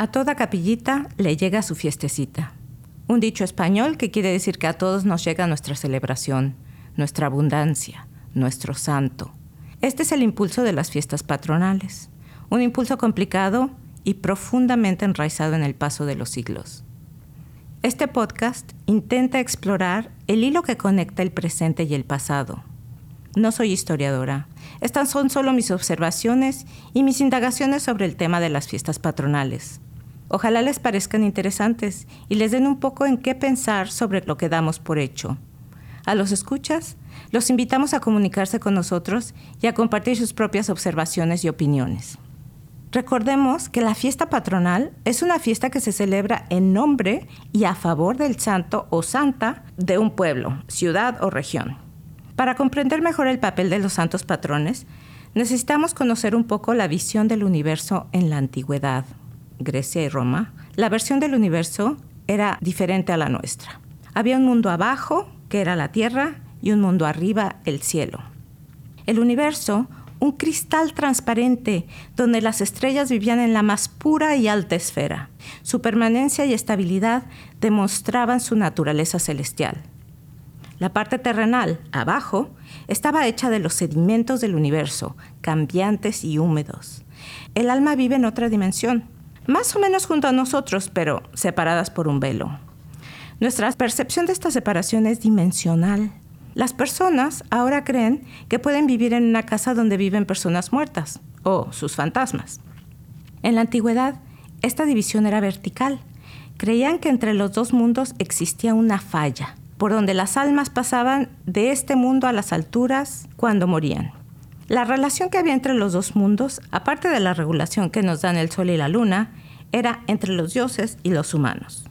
A toda capillita le llega su fiestecita. Un dicho español que quiere decir que a todos nos llega nuestra celebración, nuestra abundancia, nuestro santo. Este es el impulso de las fiestas patronales, un impulso complicado y profundamente enraizado en el paso de los siglos. Este podcast intenta explorar el hilo que conecta el presente y el pasado. No soy historiadora, estas son solo mis observaciones y mis indagaciones sobre el tema de las fiestas patronales. Ojalá les parezcan interesantes y les den un poco en qué pensar sobre lo que damos por hecho. A los escuchas, los invitamos a comunicarse con nosotros y a compartir sus propias observaciones y opiniones. Recordemos que la fiesta patronal es una fiesta que se celebra en nombre y a favor del santo o santa de un pueblo, ciudad o región. Para comprender mejor el papel de los santos patrones, necesitamos conocer un poco la visión del universo en la antigüedad. Grecia y Roma, la versión del universo era diferente a la nuestra. Había un mundo abajo, que era la Tierra, y un mundo arriba, el cielo. El universo, un cristal transparente donde las estrellas vivían en la más pura y alta esfera. Su permanencia y estabilidad demostraban su naturaleza celestial. La parte terrenal, abajo, estaba hecha de los sedimentos del universo, cambiantes y húmedos. El alma vive en otra dimensión, más o menos junto a nosotros, pero separadas por un velo. Nuestra percepción de esta separación es dimensional. Las personas ahora creen que pueden vivir en una casa donde viven personas muertas o sus fantasmas. En la antigüedad, esta división era vertical. Creían que entre los dos mundos existía una falla, por donde las almas pasaban de este mundo a las alturas cuando morían. La relación que había entre los dos mundos, aparte de la regulación que nos dan el Sol y la Luna, era entre los dioses y los humanos.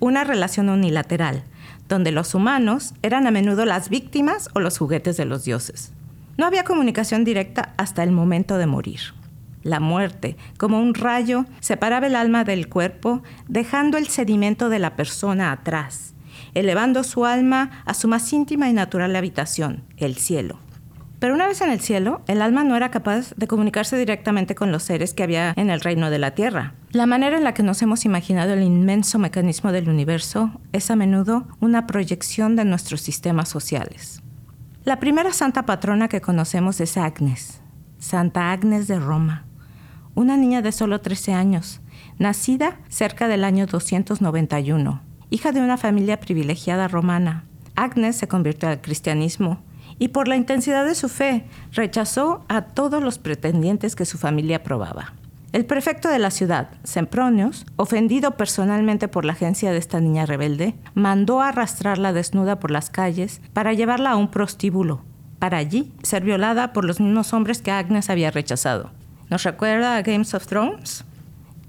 Una relación unilateral, donde los humanos eran a menudo las víctimas o los juguetes de los dioses. No había comunicación directa hasta el momento de morir. La muerte, como un rayo, separaba el alma del cuerpo, dejando el sedimento de la persona atrás, elevando su alma a su más íntima y natural habitación, el cielo. Pero una vez en el cielo, el alma no era capaz de comunicarse directamente con los seres que había en el reino de la tierra. La manera en la que nos hemos imaginado el inmenso mecanismo del universo es a menudo una proyección de nuestros sistemas sociales. La primera santa patrona que conocemos es Agnes, Santa Agnes de Roma, una niña de solo 13 años, nacida cerca del año 291, hija de una familia privilegiada romana. Agnes se convirtió al cristianismo y por la intensidad de su fe rechazó a todos los pretendientes que su familia aprobaba. El prefecto de la ciudad, Sempronios, ofendido personalmente por la agencia de esta niña rebelde, mandó arrastrarla desnuda por las calles para llevarla a un prostíbulo, para allí ser violada por los mismos hombres que Agnes había rechazado. ¿Nos recuerda a Games of Thrones?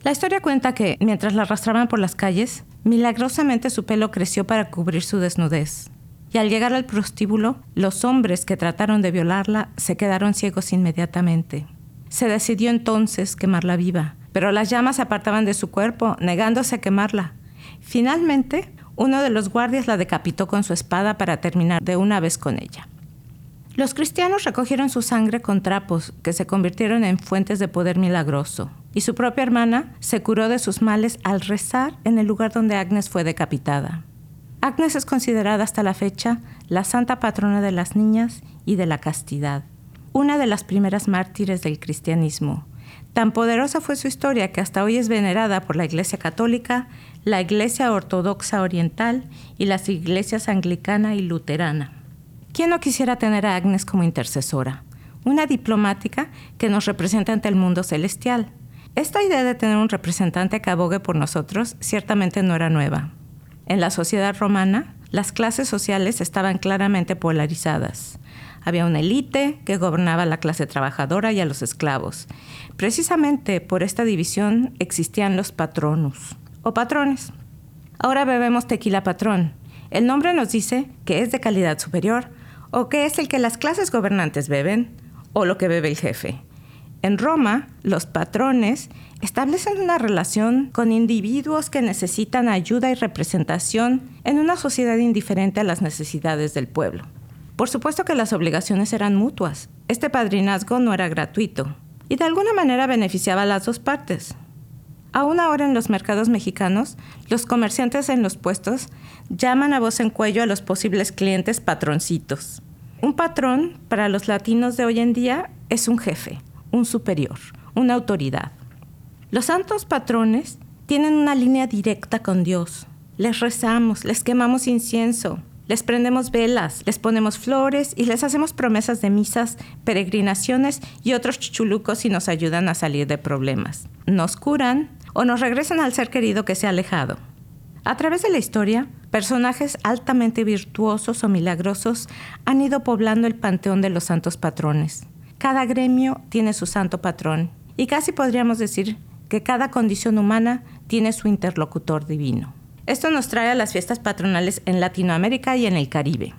La historia cuenta que, mientras la arrastraban por las calles, milagrosamente su pelo creció para cubrir su desnudez y al llegar al prostíbulo, los hombres que trataron de violarla se quedaron ciegos inmediatamente. Se decidió entonces quemarla viva, pero las llamas se apartaban de su cuerpo, negándose a quemarla. Finalmente, uno de los guardias la decapitó con su espada para terminar de una vez con ella. Los cristianos recogieron su sangre con trapos que se convirtieron en fuentes de poder milagroso, y su propia hermana se curó de sus males al rezar en el lugar donde Agnes fue decapitada. Agnes es considerada hasta la fecha la santa patrona de las niñas y de la castidad, una de las primeras mártires del cristianismo. Tan poderosa fue su historia que hasta hoy es venerada por la Iglesia Católica, la Iglesia Ortodoxa Oriental y las iglesias anglicana y luterana. ¿Quién no quisiera tener a Agnes como intercesora? Una diplomática que nos representa ante el mundo celestial. Esta idea de tener un representante que abogue por nosotros ciertamente no era nueva. En la sociedad romana, las clases sociales estaban claramente polarizadas. Había una élite que gobernaba a la clase trabajadora y a los esclavos. Precisamente por esta división existían los patronus o patrones. Ahora bebemos tequila patrón. El nombre nos dice que es de calidad superior o que es el que las clases gobernantes beben o lo que bebe el jefe. En Roma, los patrones establecen una relación con individuos que necesitan ayuda y representación en una sociedad indiferente a las necesidades del pueblo. Por supuesto que las obligaciones eran mutuas. Este padrinazgo no era gratuito y de alguna manera beneficiaba a las dos partes. Aún ahora en los mercados mexicanos, los comerciantes en los puestos llaman a voz en cuello a los posibles clientes patroncitos. Un patrón para los latinos de hoy en día es un jefe, un superior, una autoridad. Los santos patrones tienen una línea directa con Dios. Les rezamos, les quemamos incienso, les prendemos velas, les ponemos flores y les hacemos promesas de misas, peregrinaciones y otros chuchulucos y nos ayudan a salir de problemas. Nos curan o nos regresan al ser querido que se ha alejado. A través de la historia, personajes altamente virtuosos o milagrosos han ido poblando el panteón de los santos patrones. Cada gremio tiene su santo patrón y casi podríamos decir que cada condición humana tiene su interlocutor divino. Esto nos trae a las fiestas patronales en Latinoamérica y en el Caribe.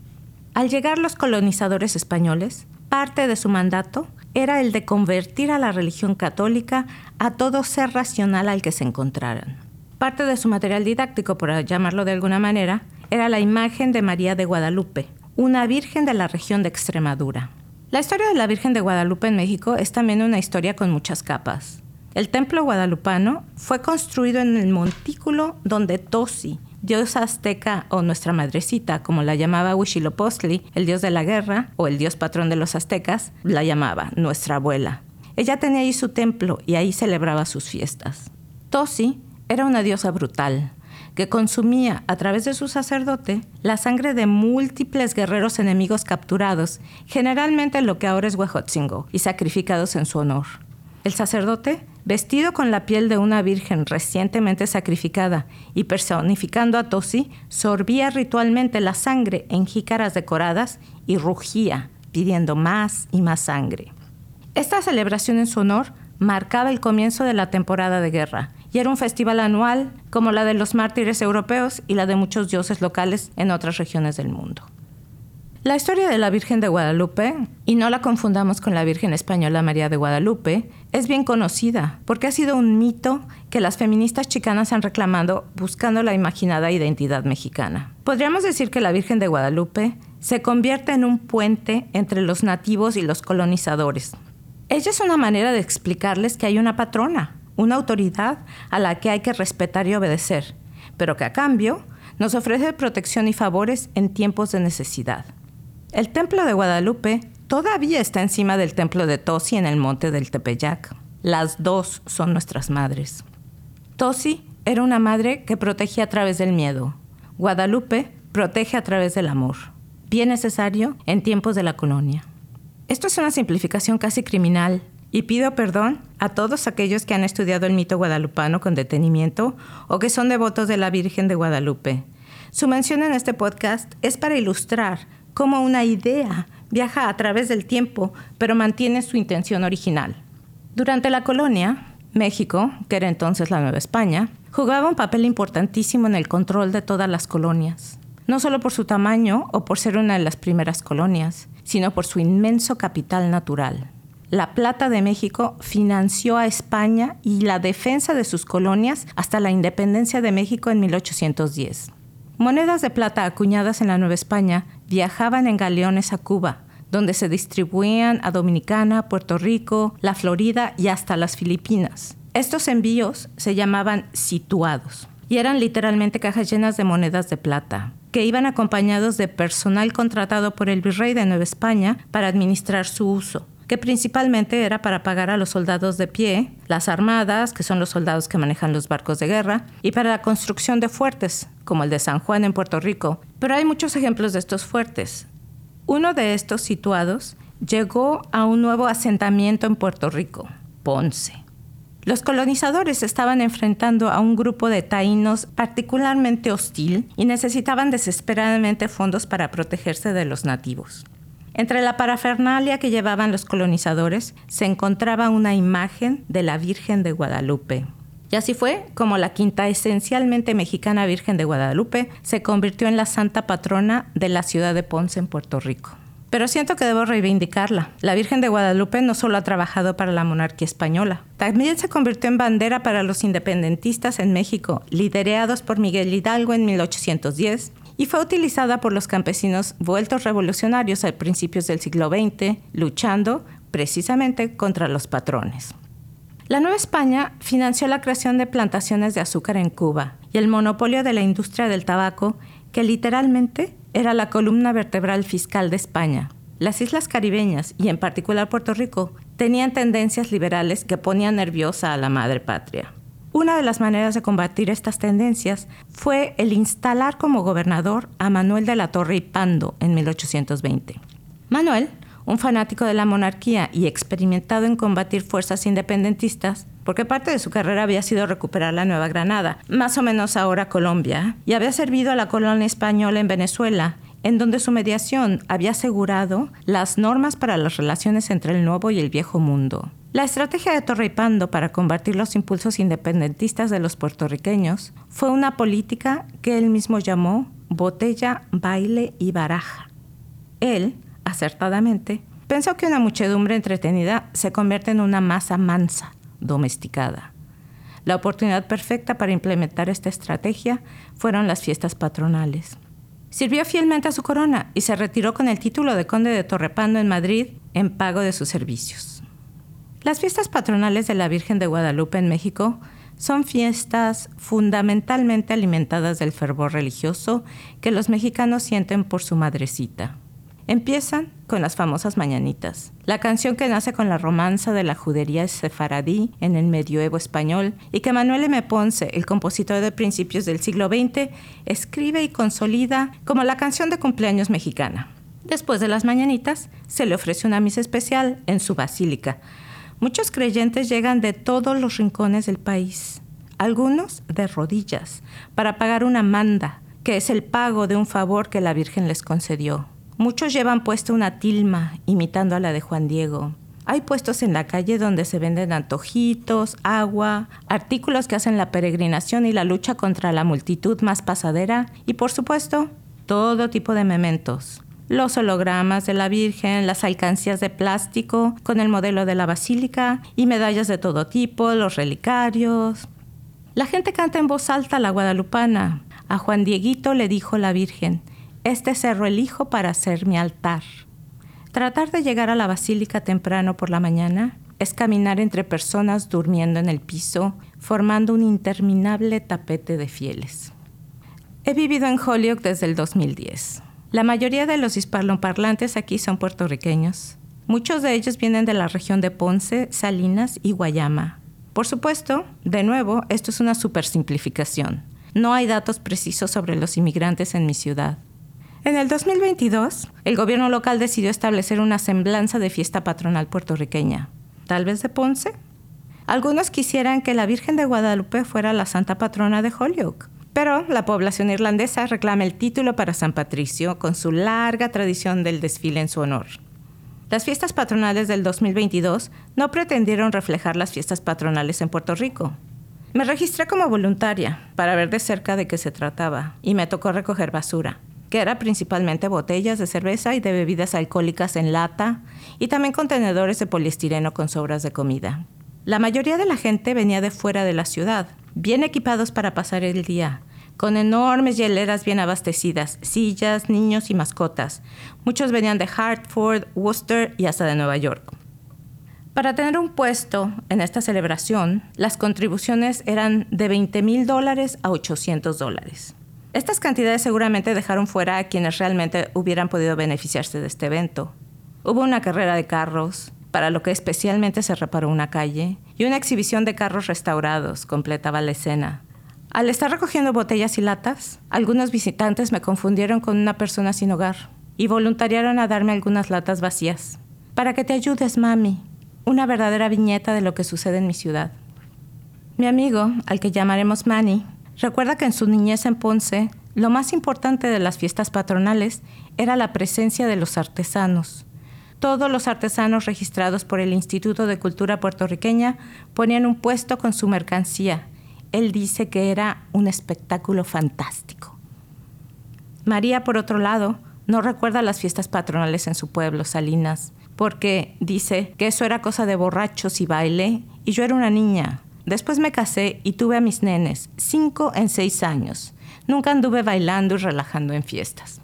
Al llegar los colonizadores españoles, parte de su mandato era el de convertir a la religión católica a todo ser racional al que se encontraran. Parte de su material didáctico, por llamarlo de alguna manera, era la imagen de María de Guadalupe, una virgen de la región de Extremadura. La historia de la Virgen de Guadalupe en México es también una historia con muchas capas. El templo guadalupano fue construido en el montículo donde Tosi, diosa azteca o nuestra madrecita, como la llamaba Huitzilopochtli, el dios de la guerra o el dios patrón de los aztecas, la llamaba nuestra abuela. Ella tenía ahí su templo y ahí celebraba sus fiestas. Tosi era una diosa brutal, que consumía a través de su sacerdote la sangre de múltiples guerreros enemigos capturados, generalmente lo que ahora es Huejotzingo, y sacrificados en su honor. El sacerdote vestido con la piel de una virgen recientemente sacrificada y personificando a Tosi, sorbía ritualmente la sangre en jícaras decoradas y rugía, pidiendo más y más sangre. Esta celebración en su honor marcaba el comienzo de la temporada de guerra y era un festival anual como la de los mártires europeos y la de muchos dioses locales en otras regiones del mundo. La historia de la Virgen de Guadalupe, y no la confundamos con la Virgen española María de Guadalupe, es bien conocida porque ha sido un mito que las feministas chicanas han reclamado buscando la imaginada identidad mexicana. Podríamos decir que la Virgen de Guadalupe se convierte en un puente entre los nativos y los colonizadores. Ella es una manera de explicarles que hay una patrona, una autoridad a la que hay que respetar y obedecer, pero que a cambio nos ofrece protección y favores en tiempos de necesidad. El templo de Guadalupe todavía está encima del templo de Tosi en el monte del Tepeyac. Las dos son nuestras madres. Tosi era una madre que protegía a través del miedo. Guadalupe protege a través del amor, bien necesario en tiempos de la colonia. Esto es una simplificación casi criminal y pido perdón a todos aquellos que han estudiado el mito guadalupano con detenimiento o que son devotos de la Virgen de Guadalupe. Su mención en este podcast es para ilustrar como una idea viaja a través del tiempo, pero mantiene su intención original. Durante la colonia, México, que era entonces la Nueva España, jugaba un papel importantísimo en el control de todas las colonias, no solo por su tamaño o por ser una de las primeras colonias, sino por su inmenso capital natural. La Plata de México financió a España y la defensa de sus colonias hasta la independencia de México en 1810. Monedas de plata acuñadas en la Nueva España viajaban en galeones a Cuba, donde se distribuían a Dominicana, Puerto Rico, la Florida y hasta las Filipinas. Estos envíos se llamaban situados y eran literalmente cajas llenas de monedas de plata, que iban acompañados de personal contratado por el virrey de Nueva España para administrar su uso que principalmente era para pagar a los soldados de pie, las armadas, que son los soldados que manejan los barcos de guerra, y para la construcción de fuertes, como el de San Juan en Puerto Rico. Pero hay muchos ejemplos de estos fuertes. Uno de estos situados llegó a un nuevo asentamiento en Puerto Rico, Ponce. Los colonizadores estaban enfrentando a un grupo de taínos particularmente hostil y necesitaban desesperadamente fondos para protegerse de los nativos. Entre la parafernalia que llevaban los colonizadores se encontraba una imagen de la Virgen de Guadalupe. Y así fue como la quinta esencialmente mexicana Virgen de Guadalupe se convirtió en la santa patrona de la ciudad de Ponce en Puerto Rico. Pero siento que debo reivindicarla. La Virgen de Guadalupe no solo ha trabajado para la monarquía española, también se convirtió en bandera para los independentistas en México, liderados por Miguel Hidalgo en 1810 y fue utilizada por los campesinos vueltos revolucionarios a principios del siglo XX, luchando precisamente contra los patrones. La Nueva España financió la creación de plantaciones de azúcar en Cuba y el monopolio de la industria del tabaco, que literalmente era la columna vertebral fiscal de España. Las islas caribeñas, y en particular Puerto Rico, tenían tendencias liberales que ponían nerviosa a la madre patria. Una de las maneras de combatir estas tendencias fue el instalar como gobernador a Manuel de la Torre y Pando en 1820. Manuel, un fanático de la monarquía y experimentado en combatir fuerzas independentistas, porque parte de su carrera había sido recuperar la Nueva Granada, más o menos ahora Colombia, y había servido a la colonia española en Venezuela en donde su mediación había asegurado las normas para las relaciones entre el nuevo y el viejo mundo. La estrategia de Torrepando para combatir los impulsos independentistas de los puertorriqueños fue una política que él mismo llamó botella, baile y baraja. Él, acertadamente, pensó que una muchedumbre entretenida se convierte en una masa mansa, domesticada. La oportunidad perfecta para implementar esta estrategia fueron las fiestas patronales. Sirvió fielmente a su corona y se retiró con el título de conde de Torrepando en Madrid en pago de sus servicios. Las fiestas patronales de la Virgen de Guadalupe en México son fiestas fundamentalmente alimentadas del fervor religioso que los mexicanos sienten por su madrecita. Empiezan con las famosas mañanitas, la canción que nace con la romanza de la judería sefaradí en el medioevo español y que Manuel M. Ponce, el compositor de principios del siglo XX, escribe y consolida como la canción de cumpleaños mexicana. Después de las mañanitas, se le ofrece una misa especial en su basílica. Muchos creyentes llegan de todos los rincones del país, algunos de rodillas, para pagar una manda, que es el pago de un favor que la Virgen les concedió. Muchos llevan puesta una tilma, imitando a la de Juan Diego. Hay puestos en la calle donde se venden antojitos, agua, artículos que hacen la peregrinación y la lucha contra la multitud más pasadera y por supuesto todo tipo de mementos. Los hologramas de la Virgen, las alcancías de plástico con el modelo de la basílica y medallas de todo tipo, los relicarios. La gente canta en voz alta la guadalupana. A Juan Dieguito le dijo la Virgen, este cerro elijo para hacer mi altar. Tratar de llegar a la basílica temprano por la mañana es caminar entre personas durmiendo en el piso, formando un interminable tapete de fieles. He vivido en Holyoke desde el 2010. La mayoría de los hispanoparlantes aquí son puertorriqueños. Muchos de ellos vienen de la región de Ponce, Salinas y Guayama. Por supuesto, de nuevo, esto es una supersimplificación. No hay datos precisos sobre los inmigrantes en mi ciudad. En el 2022, el gobierno local decidió establecer una semblanza de fiesta patronal puertorriqueña, tal vez de Ponce. Algunos quisieran que la Virgen de Guadalupe fuera la santa patrona de Holyoke, pero la población irlandesa reclama el título para San Patricio con su larga tradición del desfile en su honor. Las fiestas patronales del 2022 no pretendieron reflejar las fiestas patronales en Puerto Rico. Me registré como voluntaria para ver de cerca de qué se trataba y me tocó recoger basura que era principalmente botellas de cerveza y de bebidas alcohólicas en lata y también contenedores de poliestireno con sobras de comida. La mayoría de la gente venía de fuera de la ciudad, bien equipados para pasar el día, con enormes hieleras bien abastecidas, sillas, niños y mascotas. Muchos venían de Hartford, Worcester y hasta de Nueva York. Para tener un puesto en esta celebración, las contribuciones eran de 20 mil dólares a 800 dólares. Estas cantidades seguramente dejaron fuera a quienes realmente hubieran podido beneficiarse de este evento. Hubo una carrera de carros, para lo que especialmente se reparó una calle, y una exhibición de carros restaurados completaba la escena. Al estar recogiendo botellas y latas, algunos visitantes me confundieron con una persona sin hogar y voluntariaron a darme algunas latas vacías. Para que te ayudes, mami. Una verdadera viñeta de lo que sucede en mi ciudad. Mi amigo, al que llamaremos Manny, Recuerda que en su niñez en Ponce, lo más importante de las fiestas patronales era la presencia de los artesanos. Todos los artesanos registrados por el Instituto de Cultura Puertorriqueña ponían un puesto con su mercancía. Él dice que era un espectáculo fantástico. María, por otro lado, no recuerda las fiestas patronales en su pueblo, Salinas, porque dice que eso era cosa de borrachos y baile, y yo era una niña. Después me casé y tuve a mis nenes, cinco en seis años. Nunca anduve bailando y relajando en fiestas.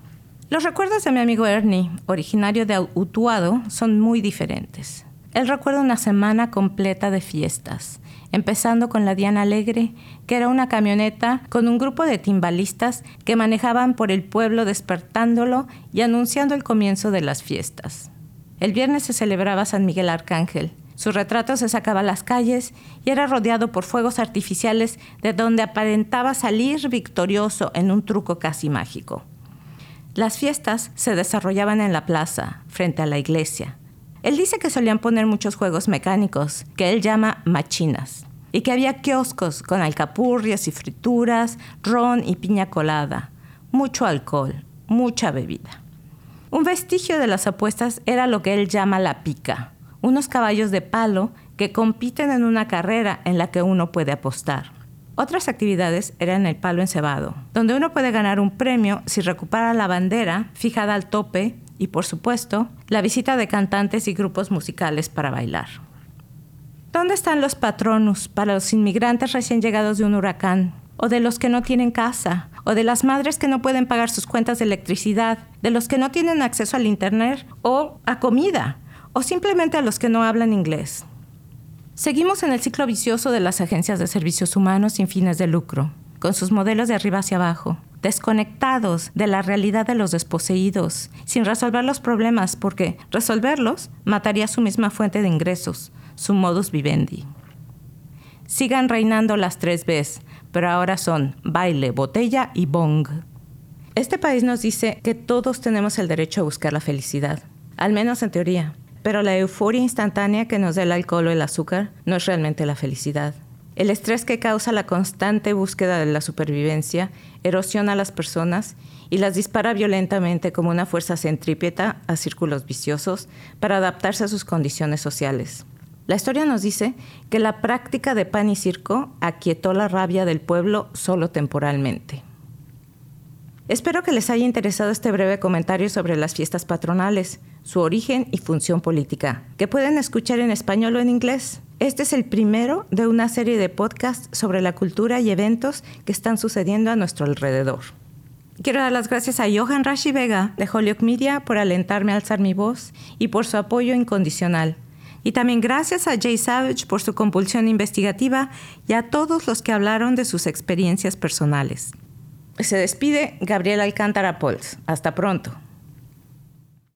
Los recuerdos de mi amigo Ernie, originario de Utuado, son muy diferentes. Él recuerda una semana completa de fiestas, empezando con la Diana Alegre, que era una camioneta con un grupo de timbalistas que manejaban por el pueblo despertándolo y anunciando el comienzo de las fiestas. El viernes se celebraba San Miguel Arcángel. Su retrato se sacaba a las calles y era rodeado por fuegos artificiales de donde aparentaba salir victorioso en un truco casi mágico. Las fiestas se desarrollaban en la plaza, frente a la iglesia. Él dice que solían poner muchos juegos mecánicos, que él llama machinas, y que había kioscos con alcapurrias y frituras, ron y piña colada, mucho alcohol, mucha bebida. Un vestigio de las apuestas era lo que él llama la pica, unos caballos de palo que compiten en una carrera en la que uno puede apostar. Otras actividades eran el palo encebado, donde uno puede ganar un premio si recupera la bandera fijada al tope y, por supuesto, la visita de cantantes y grupos musicales para bailar. ¿Dónde están los patronus para los inmigrantes recién llegados de un huracán? ¿O de los que no tienen casa? ¿O de las madres que no pueden pagar sus cuentas de electricidad? ¿De los que no tienen acceso al Internet? ¿O a comida? ¿O simplemente a los que no hablan inglés? Seguimos en el ciclo vicioso de las agencias de servicios humanos sin fines de lucro, con sus modelos de arriba hacia abajo, desconectados de la realidad de los desposeídos, sin resolver los problemas, porque resolverlos mataría su misma fuente de ingresos, su modus vivendi. Sigan reinando las tres Bs, pero ahora son baile, botella y bong. Este país nos dice que todos tenemos el derecho a buscar la felicidad, al menos en teoría, pero la euforia instantánea que nos da el alcohol o el azúcar no es realmente la felicidad. El estrés que causa la constante búsqueda de la supervivencia erosiona a las personas y las dispara violentamente como una fuerza centrípeta a círculos viciosos para adaptarse a sus condiciones sociales. La historia nos dice que la práctica de pan y circo aquietó la rabia del pueblo solo temporalmente. Espero que les haya interesado este breve comentario sobre las fiestas patronales, su origen y función política, que pueden escuchar en español o en inglés. Este es el primero de una serie de podcasts sobre la cultura y eventos que están sucediendo a nuestro alrededor. Quiero dar las gracias a Johan Rashi Vega de Holyoke Media por alentarme a alzar mi voz y por su apoyo incondicional. Y también gracias a Jay Savage por su compulsión investigativa y a todos los que hablaron de sus experiencias personales. Se despide Gabriel Alcántara Pols. Hasta pronto.